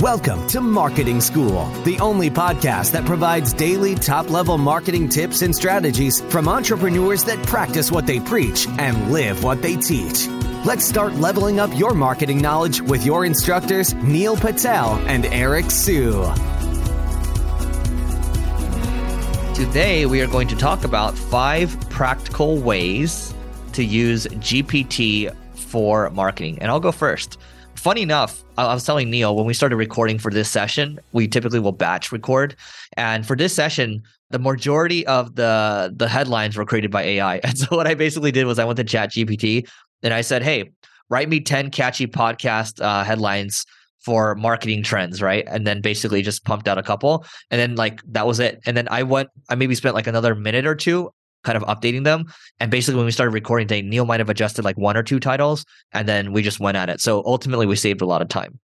Welcome to Marketing School, the only podcast that provides daily top level marketing tips and strategies from entrepreneurs that practice what they preach and live what they teach. Let's start leveling up your marketing knowledge with your instructors, Neil Patel and Eric Siu. Today, we are going to talk about five practical ways to use GPT for marketing. And I'll go first funny enough, I was telling Neil when we started recording for this session, we typically will batch record. And for this session, the majority of the the headlines were created by AI. And so what I basically did was I went to Chat GPT and I said, hey, write me 10 catchy podcast uh, headlines for marketing trends, right? And then basically just pumped out a couple. And then like that was it. And then I went, I maybe spent like another minute or two kind of updating them. And basically, when we started recording today, Neil might have adjusted like one or two titles, and then we just went at it. So ultimately, we saved a lot of time.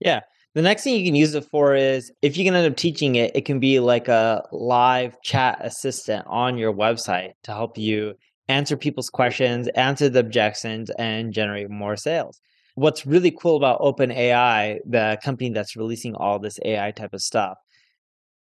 Yeah. The next thing you can use it for is if you can end up teaching it, it can be like a live chat assistant on your website to help you answer people's questions, answer the objections, and generate more sales. What's really cool about OpenAI, the company that's releasing all this AI type of stuff,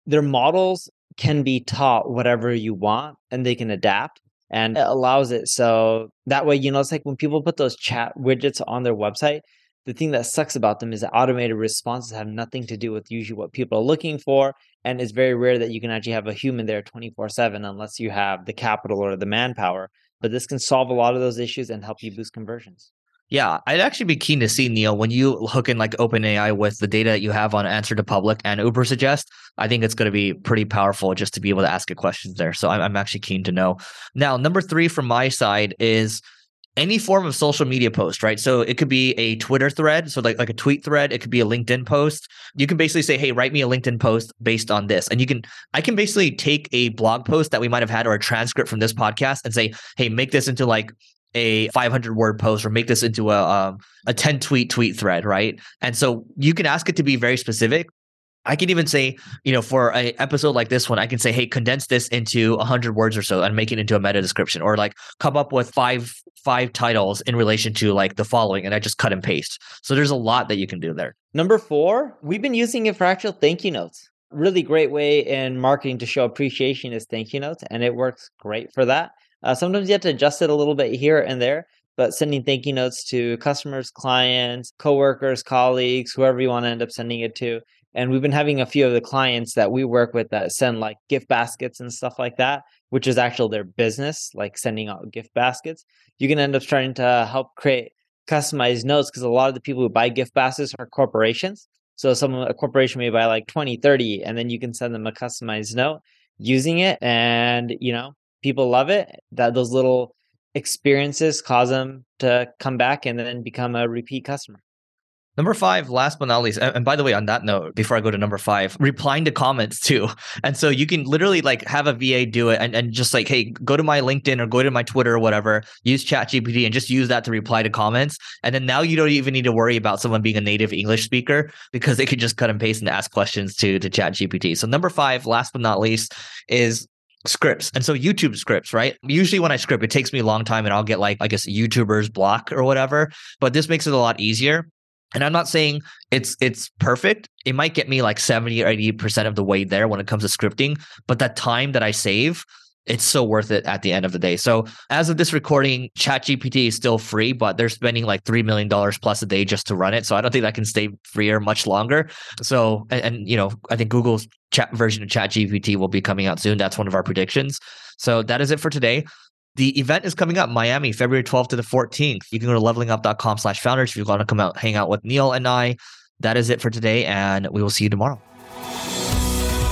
their models can be taught whatever you want and they can adapt and it allows it so that way you know it's like when people put those chat widgets on their website the thing that sucks about them is that automated responses have nothing to do with usually what people are looking for and it's very rare that you can actually have a human there 24/7 unless you have the capital or the manpower but this can solve a lot of those issues and help you boost conversions yeah, I'd actually be keen to see Neil when you hook in like OpenAI with the data that you have on Answer the Public and Ubersuggest. I think it's going to be pretty powerful just to be able to ask a questions there. So I'm, I'm actually keen to know. Now, number three from my side is any form of social media post, right? So it could be a Twitter thread, so like like a tweet thread. It could be a LinkedIn post. You can basically say, "Hey, write me a LinkedIn post based on this," and you can I can basically take a blog post that we might have had or a transcript from this podcast and say, "Hey, make this into like a 500 word post or make this into a um, a 10 tweet tweet thread, right? And so you can ask it to be very specific. I can even say, you know, for an episode like this one, I can say, hey, condense this into 100 words or so and make it into a meta description or like come up with five five titles in relation to like the following and I just cut and paste. So there's a lot that you can do there. Number 4, we've been using it for actual thank you notes. Really great way in marketing to show appreciation is thank you notes and it works great for that. Uh, sometimes you have to adjust it a little bit here and there, but sending thank you notes to customers, clients, coworkers, colleagues, whoever you want to end up sending it to. And we've been having a few of the clients that we work with that send like gift baskets and stuff like that, which is actually their business, like sending out gift baskets. You can end up starting to help create customized notes because a lot of the people who buy gift baskets are corporations. So some a corporation may buy like 20, 30, and then you can send them a customized note using it. And, you know, people love it that those little experiences cause them to come back and then become a repeat customer Number five, last but not least, and by the way, on that note, before I go to number five, replying to comments too. And so you can literally like have a VA do it and, and just like, hey, go to my LinkedIn or go to my Twitter or whatever, use ChatGPT and just use that to reply to comments. And then now you don't even need to worry about someone being a native English speaker because they could just cut and paste and ask questions to, to ChatGPT. So number five, last but not least, is scripts. And so YouTube scripts, right? Usually when I script, it takes me a long time and I'll get like, I guess, YouTuber's block or whatever. But this makes it a lot easier. And I'm not saying it's it's perfect. It might get me like 70 or 80% of the way there when it comes to scripting. But that time that I save, it's so worth it at the end of the day. So as of this recording, ChatGPT is still free, but they're spending like $3 million plus a day just to run it. So I don't think that can stay free or much longer. So, and, and you know, I think Google's chat version of ChatGPT will be coming out soon. That's one of our predictions. So that is it for today. The event is coming up Miami, February 12th to the 14th. You can go to levelingup.com slash founders if you want to come out, hang out with Neil and I. That is it for today, and we will see you tomorrow.